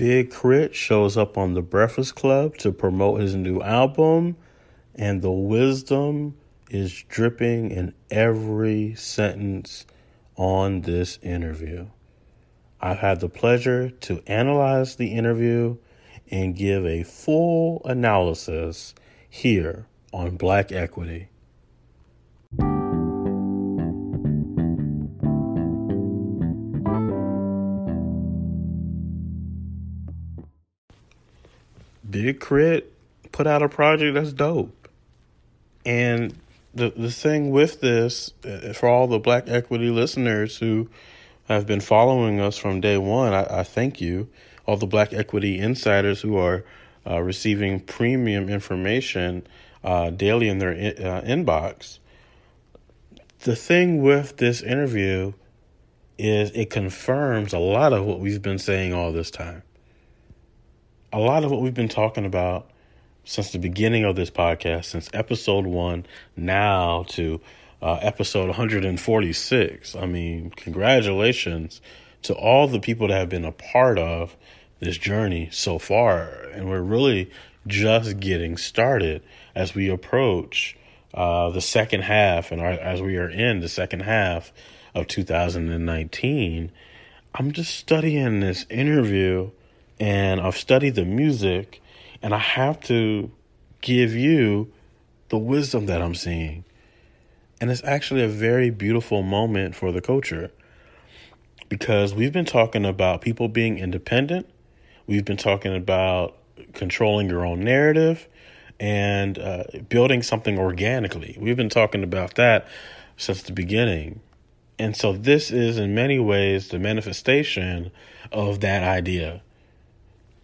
Big K.R.I.T. shows up on the Breakfast Club to promote his new album, and the wisdom is dripping in every sentence on this interview. I've had the pleasure to analyze the interview and give a full analysis here on Black Equity. Big K.R.I.T. put out a project that's dope. And the the thing with this, uh, for all the Black Equity listeners who have been following us from day one, I, I thank you. All the Black Equity insiders who are uh, receiving premium information uh, daily in their in, uh, inbox. The thing with this interview is it confirms a lot of what we've been saying all this time a lot of what we've been talking about since the beginning of this podcast, since episode one now to uh, episode 146. I mean, congratulations to all the people that have been a part of this journey so far. And we're really just getting started as we approach uh, the second half and our, as we are in the second half of 2019. I'm just studying this interview and I've studied the music, and I have to give you the wisdom that I'm seeing. And it's actually a very beautiful moment for the culture because we've been talking about people being independent, we've been talking about controlling your own narrative and uh, building something organically. We've been talking about that since the beginning. And so, this is in many ways the manifestation of that idea.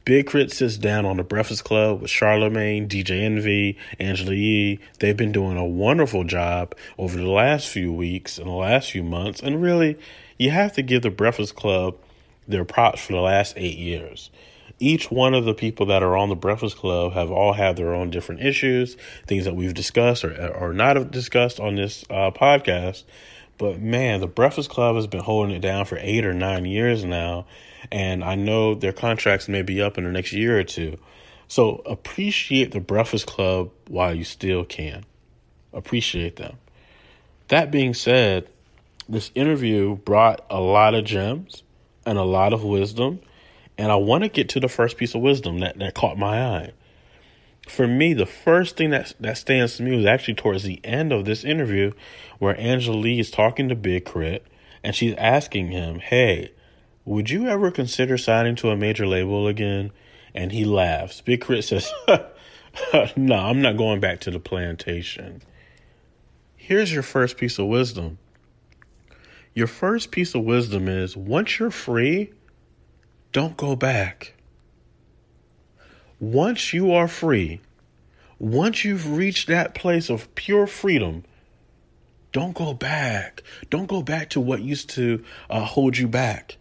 Big K.R.I.T. sits down on the Breakfast Club with Charlemagne, DJ Envy, Angela Yee. They've been doing a wonderful job over the last few weeks and the last few months. And really, you have to give the Breakfast Club their props for the last eight years. Each one of the people that are on the Breakfast Club have all had their own different issues, things that we've discussed or, or not discussed on this uh, podcast. But man, the Breakfast Club has been holding it down for eight or nine years now and I know their contracts may be up in the next year or two. So appreciate the Breakfast Club while you still can. Appreciate them. That being said, this interview brought a lot of gems and a lot of wisdom. And I want to get to the first piece of wisdom that, that caught my eye. For me, the first thing that that stands to me was actually towards the end of this interview where Angela Yee is talking to Big K.R.I.T. and she's asking him, Hey, would you ever consider signing to a major label again? And he laughs. Big K.R.I.T. says, No, I'm not going back to the plantation. Here's your first piece of wisdom. Your first piece of wisdom is once you're free, don't go back. Once you are free, once you've reached that place of pure freedom, don't go back. Don't go back to what used to uh, hold you back.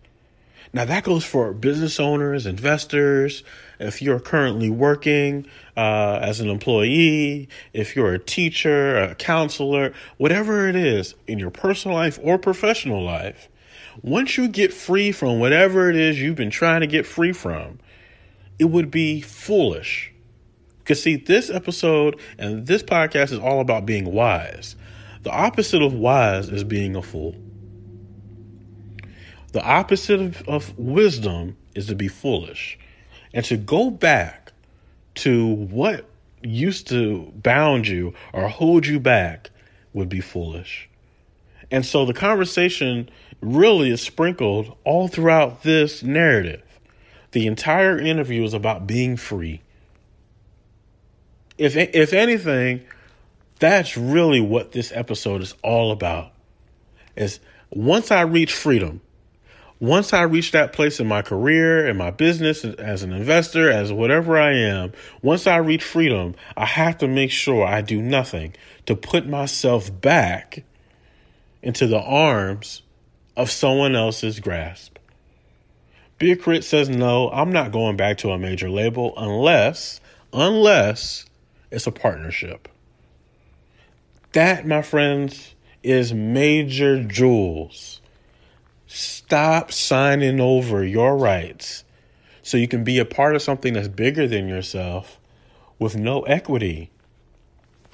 Now, that goes for business owners, investors, if you're currently working uh, as an employee, if you're a teacher, a counselor, whatever it is in your personal life or professional life, once you get free from whatever it is you've been trying to get free from, it would be foolish. Because, see, this episode and this podcast is all about being wise. The opposite of wise is being a fool. The opposite of, of wisdom is to be foolish. And to go back to what used to bound you or hold you back would be foolish. And so the conversation really is sprinkled all throughout this narrative. The entire interview is about being free. If if anything, that's really what this episode is all about. Is once I reach freedom, once I reach that place in my career, in my business, as an investor, as whatever I am, once I reach freedom, I have to make sure I do nothing to put myself back into the arms of someone else's grasp. Big says, no, I'm not going back to a major label unless, unless it's a partnership. That, my friends, is major jewels Stop signing over your rights so you can be a part of something that's bigger than yourself with no equity.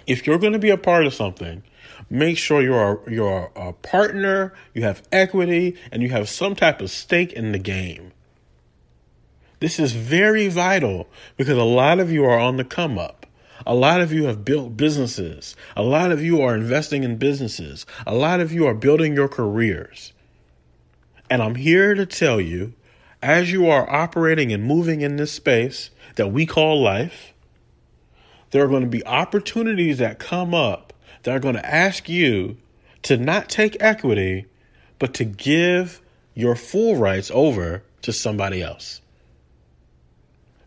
If you're going to be a part of something, make sure you're a, you're a partner, you have equity, and you have some type of stake in the game. This is very vital because a lot of you are on the come up. A lot of you have built businesses. A lot of you are investing in businesses. A lot of you are building your careers. And I'm here to tell you, as you are operating and moving in this space that we call life, there are going to be opportunities that come up that are going to ask you to not take equity, but to give your full rights over to somebody else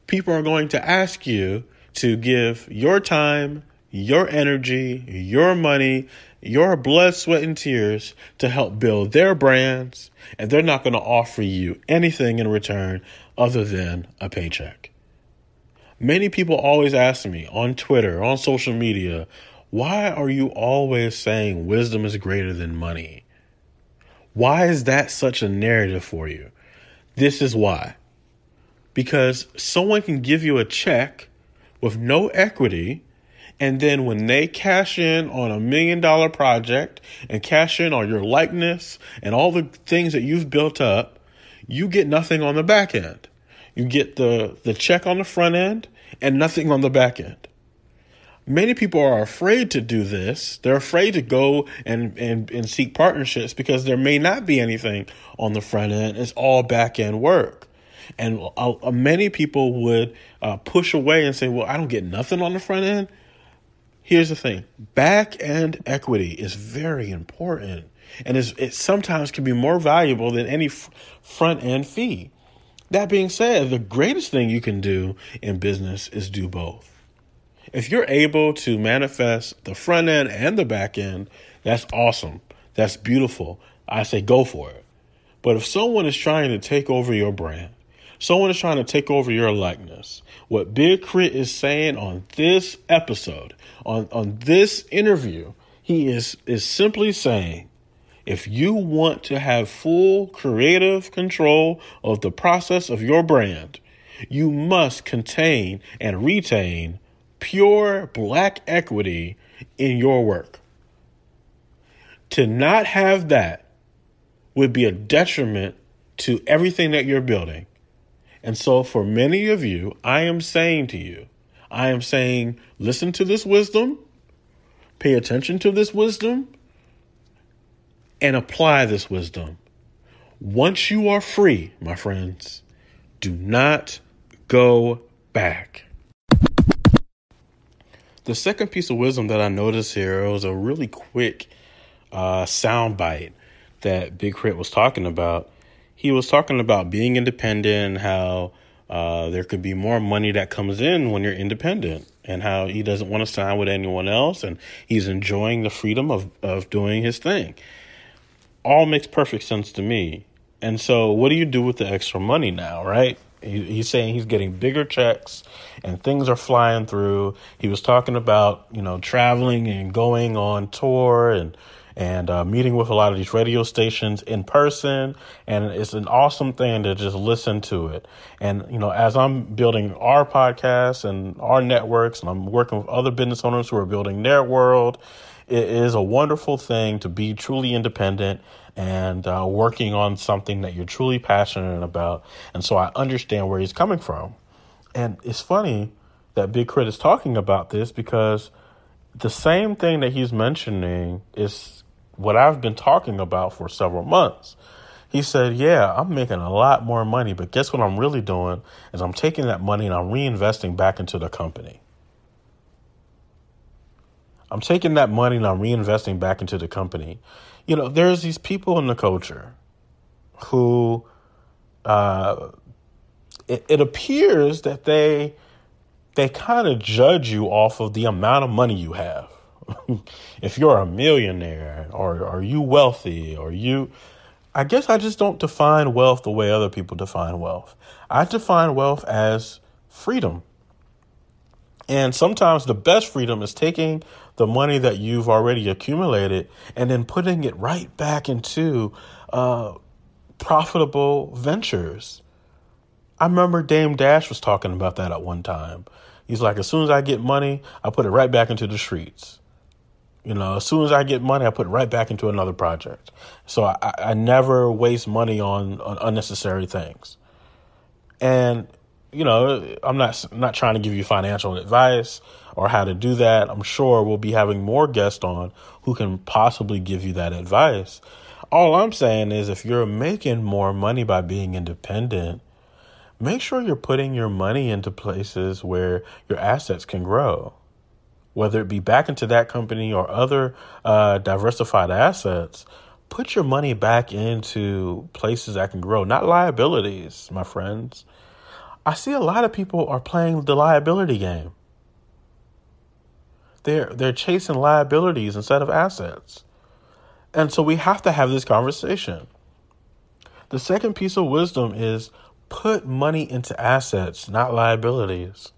people are going to ask you to give your time, your energy, your money, your blood, sweat, and tears to help build their brands, and they're not going to offer you anything in return other than a paycheck. Many people always ask me on Twitter, on social media, why are you always saying wisdom is greater than money? Why is that such a narrative for you? This is why because someone can give you a check with no equity. And then when they cash in on a million dollar project and cash in on your likeness and all the things that you've built up, you get nothing on the back end. You get the, the check on the front end and nothing on the back end. Many people are afraid to do this. They're afraid to go and, and, and seek partnerships because there may not be anything on the front end. It's all back end work. And uh, many people would uh, push away and say, well, I don't get nothing on the front end. Here's the thing back end equity is very important. And it sometimes can be more valuable than any f- front end fee. That being said, the greatest thing you can do in business is do both. If you're able to manifest the front end and the back end, that's awesome. That's beautiful. I say go for it. But if someone is trying to take over your brand, Someone is trying to take over your likeness. What Big K.R.I.T. is saying on this episode, on, on this interview, he is, is simply saying if you want to have full creative control of the process of your brand, you must contain and retain pure black equity in your work. To not have that would be a detriment to everything that you're building. And so, for many of you, I am saying to you, I am saying, listen to this wisdom, pay attention to this wisdom, and apply this wisdom. Once you are free, my friends, do not go back. The second piece of wisdom that I noticed here was a really quick uh, sound bite that Big K.R.I.T. was talking about he was talking about being independent and how uh, there could be more money that comes in when you're independent and how he doesn't want to sign with anyone else and he's enjoying the freedom of, of doing his thing. All makes perfect sense to me. And so, what do you do with the extra money now, right? He, he's saying he's getting bigger checks and things are flying through. He was talking about, you know, traveling and going on tour and and uh, meeting with a lot of these radio stations in person. And it's an awesome thing to just listen to it. And, you know, as I'm building our podcast and our networks, and I'm working with other business owners who are building their world, it is a wonderful thing to be truly independent and uh, working on something that you're truly passionate about. And so I understand where he's coming from. And it's funny that Big K.R.I.T. is talking about this because the same thing that he's mentioning is what I've been talking about for several months. He said, Yeah, I'm making a lot more money, but guess what I'm really doing is I'm taking that money and I'm reinvesting back into the company. I'm taking that money and I'm reinvesting back into the company. You know, there's these people in the culture who uh, it, it appears that they they kind of judge you off of the amount of money you have. if you're a millionaire or are you wealthy or you I guess I just don't define wealth the way other people define wealth. I define wealth as freedom. And sometimes the best freedom is taking the money that you've already accumulated and then putting it right back into uh, profitable ventures. I remember Dame Dash was talking about that at one time. He's like, as soon as I get money, I put it right back into the streets. You know, as soon as I get money, I put it right back into another project. So I, I never waste money on, on unnecessary things. And you know, I'm not not trying to give you financial advice or how to do that. I'm sure we'll be having more guests on who can possibly give you that advice. All I'm saying is if you're making more money by being independent, make sure you're putting your money into places where your assets can grow whether it be back into that company or other uh, diversified assets, put your money back into places that can grow, not liabilities, my friends. I see a lot of people are playing the liability game. They're they're chasing liabilities instead of assets. And so we have to have this conversation. The second piece of wisdom is put money into assets, not liabilities.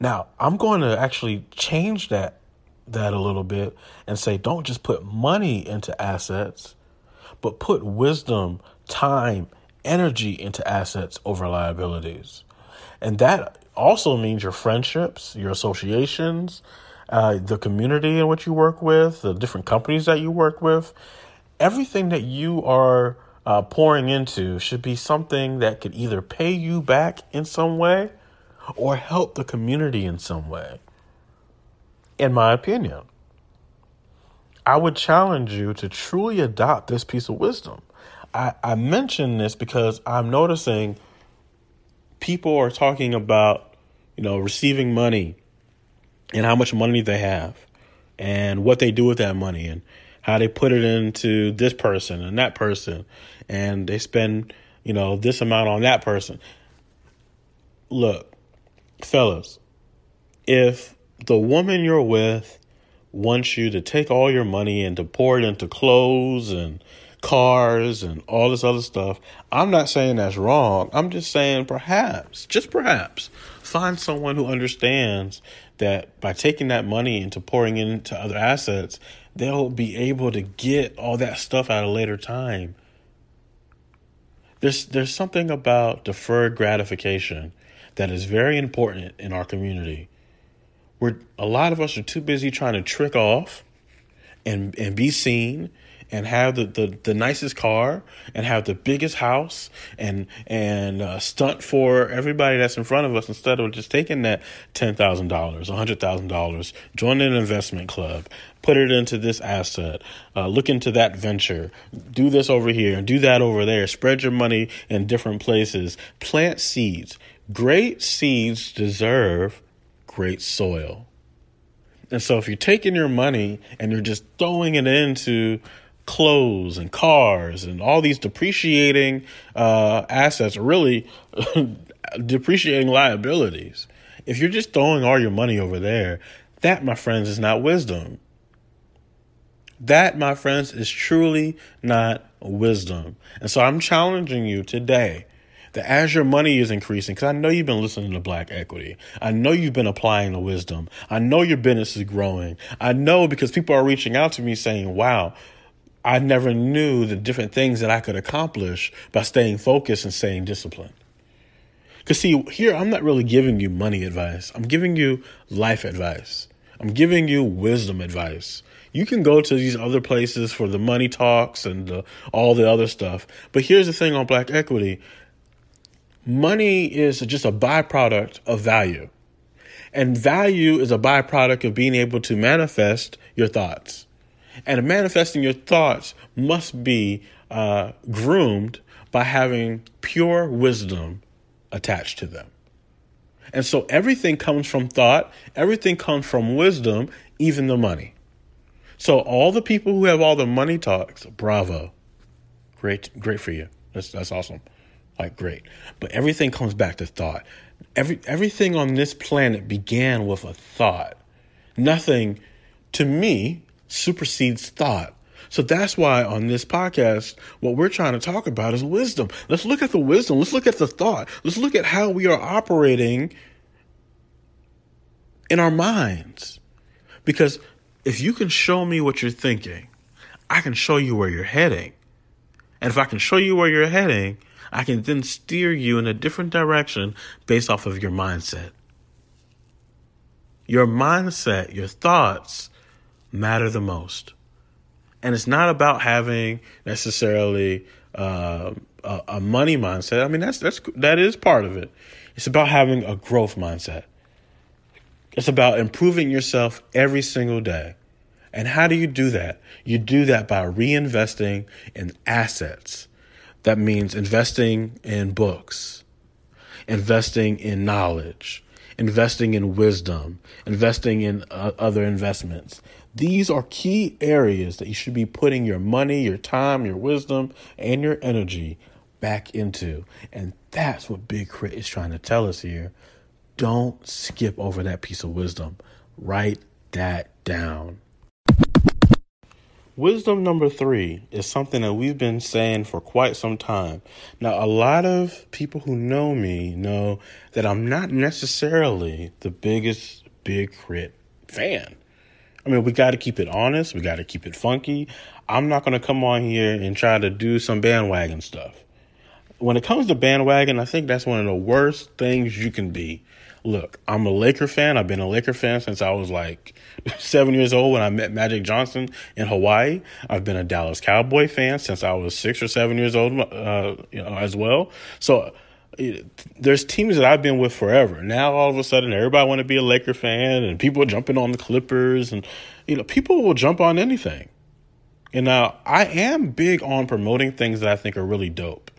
Now, I'm going to actually change that that a little bit and say don't just put money into assets, but put wisdom, time, energy into assets over liabilities. And that also means your friendships, your associations, uh, the community in which you work with, the different companies that you work with. Everything that you are uh, pouring into should be something that could either pay you back in some way or help the community in some way. In my opinion, I would challenge you to truly adopt this piece of wisdom. I, I mention this because I'm noticing people are talking about, you know, receiving money and how much money they have and what they do with that money and how they put it into this person and that person and they spend, you know, this amount on that person. Look, fellas, if the woman you're with wants you to take all your money and to pour it into clothes and cars and all this other stuff, I'm not saying that's wrong. I'm just saying perhaps, just perhaps, find someone who understands that by taking that money into pouring into other assets, they'll be able to get all that stuff at a later time. There's there's something about deferred gratification that is very important in our community. We're a lot of us are too busy trying to trick off and and be seen and have the, the, the nicest car and have the biggest house and and uh, stunt for everybody that's in front of us instead of just taking that ten thousand dollars, a hundred thousand dollars, join an investment club, put it into this asset, uh, look into that venture, do this over here and do that over there, spread your money in different places, plant seeds. Great seeds deserve great soil. And so if you're taking your money and you're just throwing it into clothes and cars and all these depreciating uh, assets, really depreciating liabilities, if you're just throwing all your money over there, that, my friends, is not wisdom. That, my friends, is truly not wisdom. And so I'm challenging you today as your money is increasing, because I know you've been listening to Black Equity, I know you've been applying the wisdom, I know your business is growing, I know because people are reaching out to me saying, wow, I never knew the different things that I could accomplish by staying focused and staying disciplined. Because, see, here I'm not really giving you money advice, I'm giving you life advice, I'm giving you wisdom advice. You can go to these other places for the money talks and the, all the other stuff. But here's the thing on black equity money is just a byproduct of value. And value is a byproduct of being able to manifest your thoughts. And manifesting your thoughts must be uh, groomed by having pure wisdom attached to them. And so everything comes from thought, everything comes from wisdom, even the money. So all the people who have all the money talks, bravo. Great great for you. That's that's awesome. Like great. But everything comes back to thought. Every everything on this planet began with a thought. Nothing to me supersedes thought. So that's why on this podcast, what we're trying to talk about is wisdom. Let's look at the wisdom. Let's look at the thought. Let's look at how we are operating in our minds. Because if you can show me what you're thinking, I can show you where you're heading. And if I can show you where you're heading, I can then steer you in a different direction based off of your mindset. Your mindset, your thoughts matter the most. And it's not about having necessarily uh, a, a money mindset. I mean, that's that's that is part of it. It's about having a growth mindset. It's about improving yourself every single day. And how do you do that? You do that by reinvesting in assets. That means investing in books, investing in knowledge, investing in wisdom, investing in uh, other investments. These are key areas that you should be putting your money, your time, your wisdom, and your energy back into. And that's what Big K.R.I.T. is trying to tell us here. Don't skip over that piece of wisdom. Write that down. Wisdom number three is something that we've been saying for quite some time. Now, a lot of people who know me know that I'm not necessarily the biggest Big K.R.I.T. fan. I mean, we got to keep it honest. We got to keep it funky. I'm not going to come on here and try to do some bandwagon stuff. When it comes to bandwagon, I think that's one of the worst things you can be look, I'm a Laker fan. I've been a Laker fan since I was like seven years old when I met Magic Johnson in Hawaii. I've been a Dallas Cowboy fan since I was six or seven years old, uh, you know, as well. So there's teams that I've been with forever. Now all of a sudden, everybody want to be a Laker fan, and people are jumping on the Clippers, and you know, people will jump on anything. And now I am big on promoting things that I think are really dope.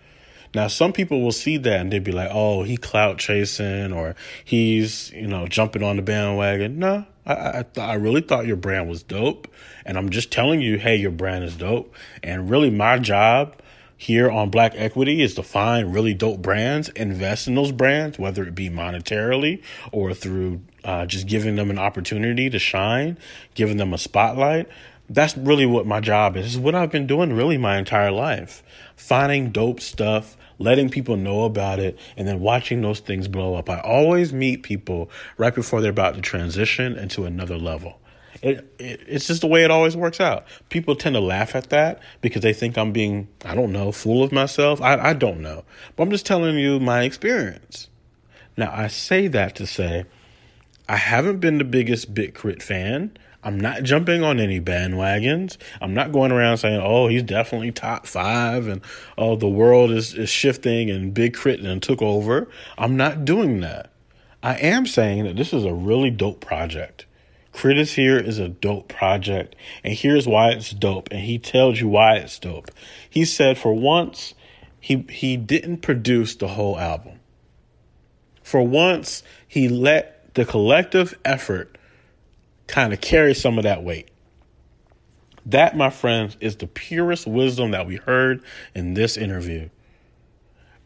Now, some people will see that and they'd be like, "Oh, he clout chasing, or he's you know jumping on the bandwagon." No, I I, th- I really thought your brand was dope, and I'm just telling you, hey, your brand is dope. And really, my job here on Black Equity is to find really dope brands, invest in those brands, whether it be monetarily or through uh, just giving them an opportunity to shine, giving them a spotlight that's really what my job is. Is what I've been doing really my entire life. Finding dope stuff, letting people know about it, and then watching those things blow up. I always meet people right before they're about to transition into another level. It, it, it's just the way it always works out. People tend to laugh at that because they think I'm being, I don't know, fool of myself. I, I don't know. But I'm just telling you my experience. Now, I say that to say I haven't been the biggest Big K.R.I.T. fan. I'm not jumping on any bandwagons. I'm not going around saying, "Oh, he's definitely top five and oh, the world is is shifting and Big K.R.I.T. and took over." I'm not doing that. I am saying that this is a really dope project. K.R.I.T. Iz Here is a dope project, and here's why it's dope. And he tells you why it's dope. He said, for once, he he didn't produce the whole album. For once, he let the collective effort kind of carry some of that weight. That, my friends, is the purest wisdom that we heard in this interview.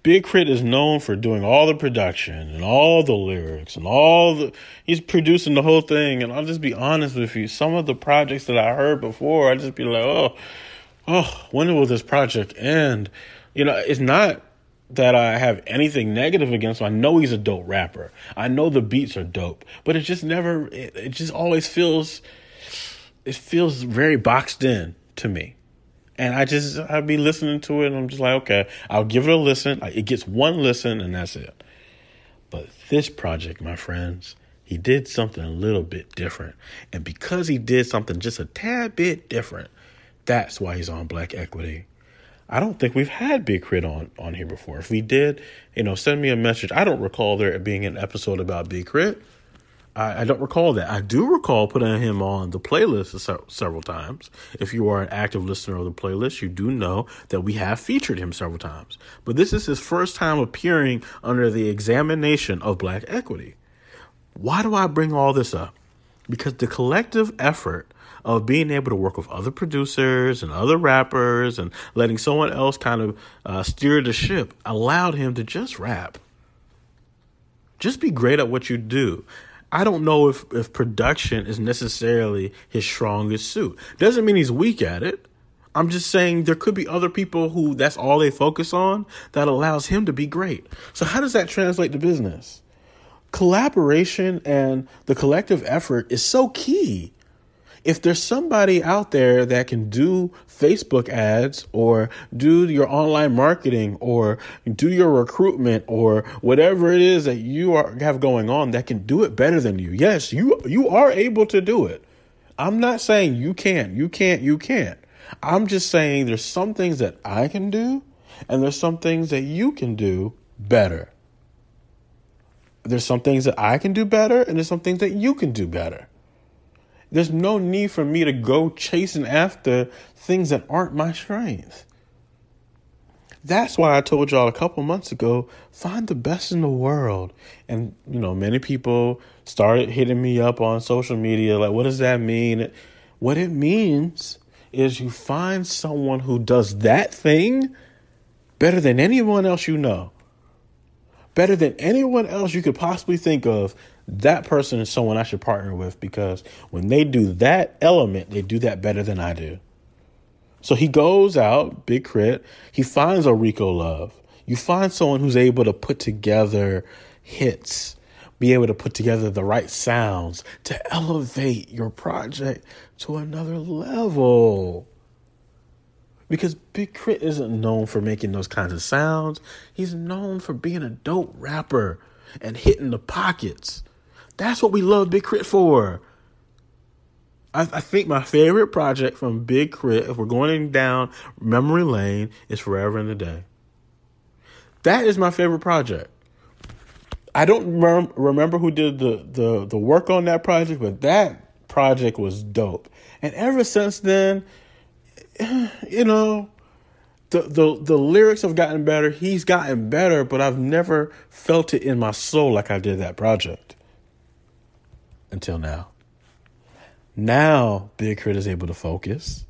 Big K.R.I.T. is known for doing all the production and all the lyrics and all the he's producing the whole thing. And I'll just be honest with you, some of the projects that I heard before, I just be like, oh, oh, when will this project end? You know, it's not that I have anything negative against him. I know he's a dope rapper. I know the beats are dope, but it just never, it, it just always feels, it feels very boxed in to me. And I just, I'd be listening to it and I'm just like, okay, I'll give it a listen. It gets one listen and that's it. But this project, my friends, he did something a little bit different. And because he did something just a tad bit different, that's why he's on Black Equity. I don't think we've had Big K.R.I.T. on on here before. If we did, you know, send me a message. I don't recall there being an episode about Big Crit. I, I don't recall that. I do recall putting him on the playlist se- several times. If you are an active listener of the playlist, you do know that we have featured him several times. But this is his first time appearing under the examination of Black Equity. Why do I bring all this up? Because the collective effort of being able to work with other producers and other rappers and letting someone else kind of uh, steer the ship allowed him to just rap. Just be great at what you do. I don't know if, if production is necessarily his strongest suit. Doesn't mean he's weak at it. I'm just saying there could be other people who that's all they focus on that allows him to be great. So, how does that translate to business? Collaboration and the collective effort is so key if there's somebody out there that can do Facebook ads or do your online marketing or do your recruitment or whatever it is that you are, have going on that can do it better than you, yes, you you are able to do it. I'm not saying you can't, you can't, you can't. I'm just saying there's some things that I can do and there's some things that you can do better. There's some things that I can do better and there's some things that you can do better. There's no need for me to go chasing after things that aren't my strength. That's why I told y'all a couple months ago find the best in the world. And, you know, many people started hitting me up on social media like, what does that mean? What it means is you find someone who does that thing better than anyone else you know, better than anyone else you could possibly think of that person is someone I should partner with because when they do that element, they do that better than I do. So he goes out, Big K.R.I.T., he finds a Rico Love. You find someone who's able to put together hits, be able to put together the right sounds to elevate your project to another level. Because Big K.R.I.T. isn't known for making those kinds of sounds. He's known for being a dope rapper and hitting the pockets. That's what we love Big K.R.I.T. for. I, I, think my favorite project from Big K.R.I.T., if we're going down memory lane, is 4eva N a Day. That is my favorite project. I don't rem- remember who did the, the, the work on that project, but that project was dope. And ever since then, you know, the, the the lyrics have gotten better. He's gotten better, but I've never felt it in my soul like I did that project until now. Now, Big K.R.I.T. is able to focus.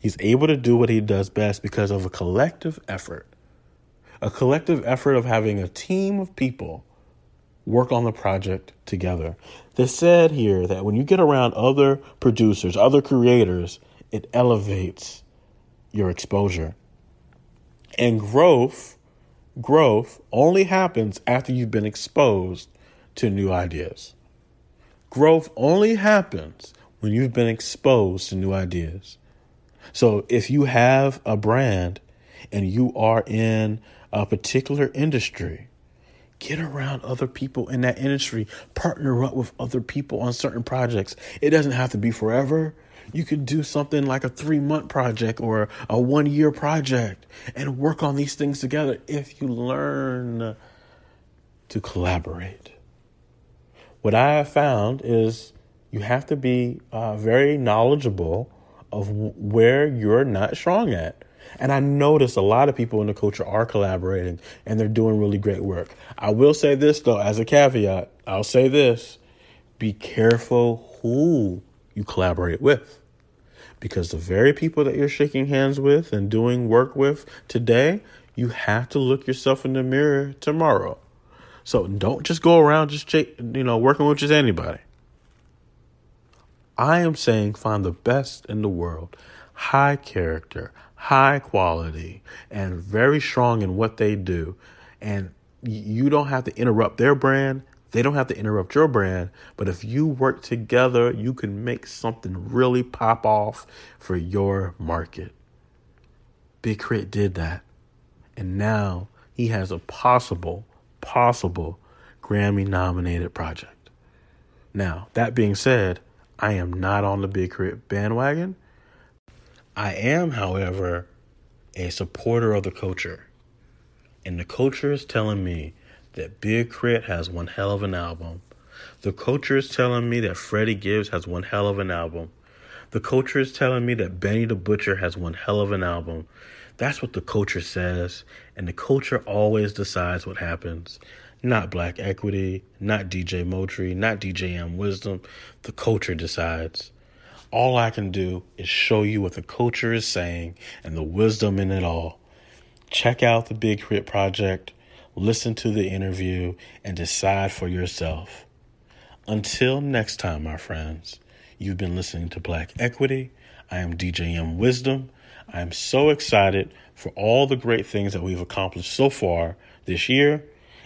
He's able to do what he does best because of a collective effort. A collective effort of having a team of people work on the project together. They said here that when you get around other producers, other creators, it elevates your exposure. And growth, growth only happens after you've been exposed to new ideas. Growth only happens when you've been exposed to new ideas. So if you have a brand and you are in a particular industry, get around other people in that industry, partner up with other people on certain projects. It doesn't have to be forever. You could do something like a three month project or a one year project and work on these things together if you learn to collaborate what I have found is you have to be uh, very knowledgeable of where you're not strong at. And I notice a lot of people in the culture are collaborating and they're doing really great work. I will say this though, as a caveat, I'll say this be careful who you collaborate with. Because the very people that you're shaking hands with and doing work with today, you have to look yourself in the mirror tomorrow. So don't just go around just you know working with just anybody. I am saying find the best in the world, high character, high quality, and very strong in what they do. And you don't have to interrupt their brand. They don't have to interrupt your brand. But if you work together, you can make something really pop off for your market. Big K.R.I.T. did that. And now he has a possible possible Grammy nominated project. Now, that being said, I am not on the Big K.R.I.T. bandwagon. I am, however, a supporter of the culture. And the culture is telling me that Big K.R.I.T. has one hell of an album. The culture is telling me that Freddie Gibbs has one hell of an album. The culture is telling me that Benny the Butcher has one hell of an album. That's what the culture says, and the culture always decides what happens. Not Black Equity, not DJ Moutri, not DJ M Wisdom. The culture decides. All I can do is show you what the culture is saying and the wisdom in it all. Check out the Big K.R.I.T. Project, listen to the interview, and decide for yourself. Until next time, my friends, you've been listening to Black Equity. I am DJ M Wisdom. I am so excited for all the great things that we've accomplished so far this year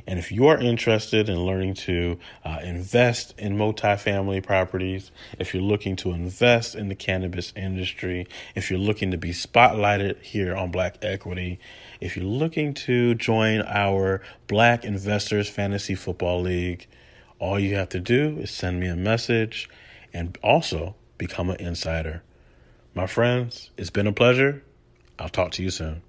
And if you are interested in learning to uh, invest in multifamily properties, if you're looking to invest in the cannabis industry, if you're looking to be spotlighted here on Black Equity, if you're looking to join our Black Investors Fantasy Football League, all you have to do is send me a message and also become an insider. My friends, it's been a pleasure. I'll talk to you soon.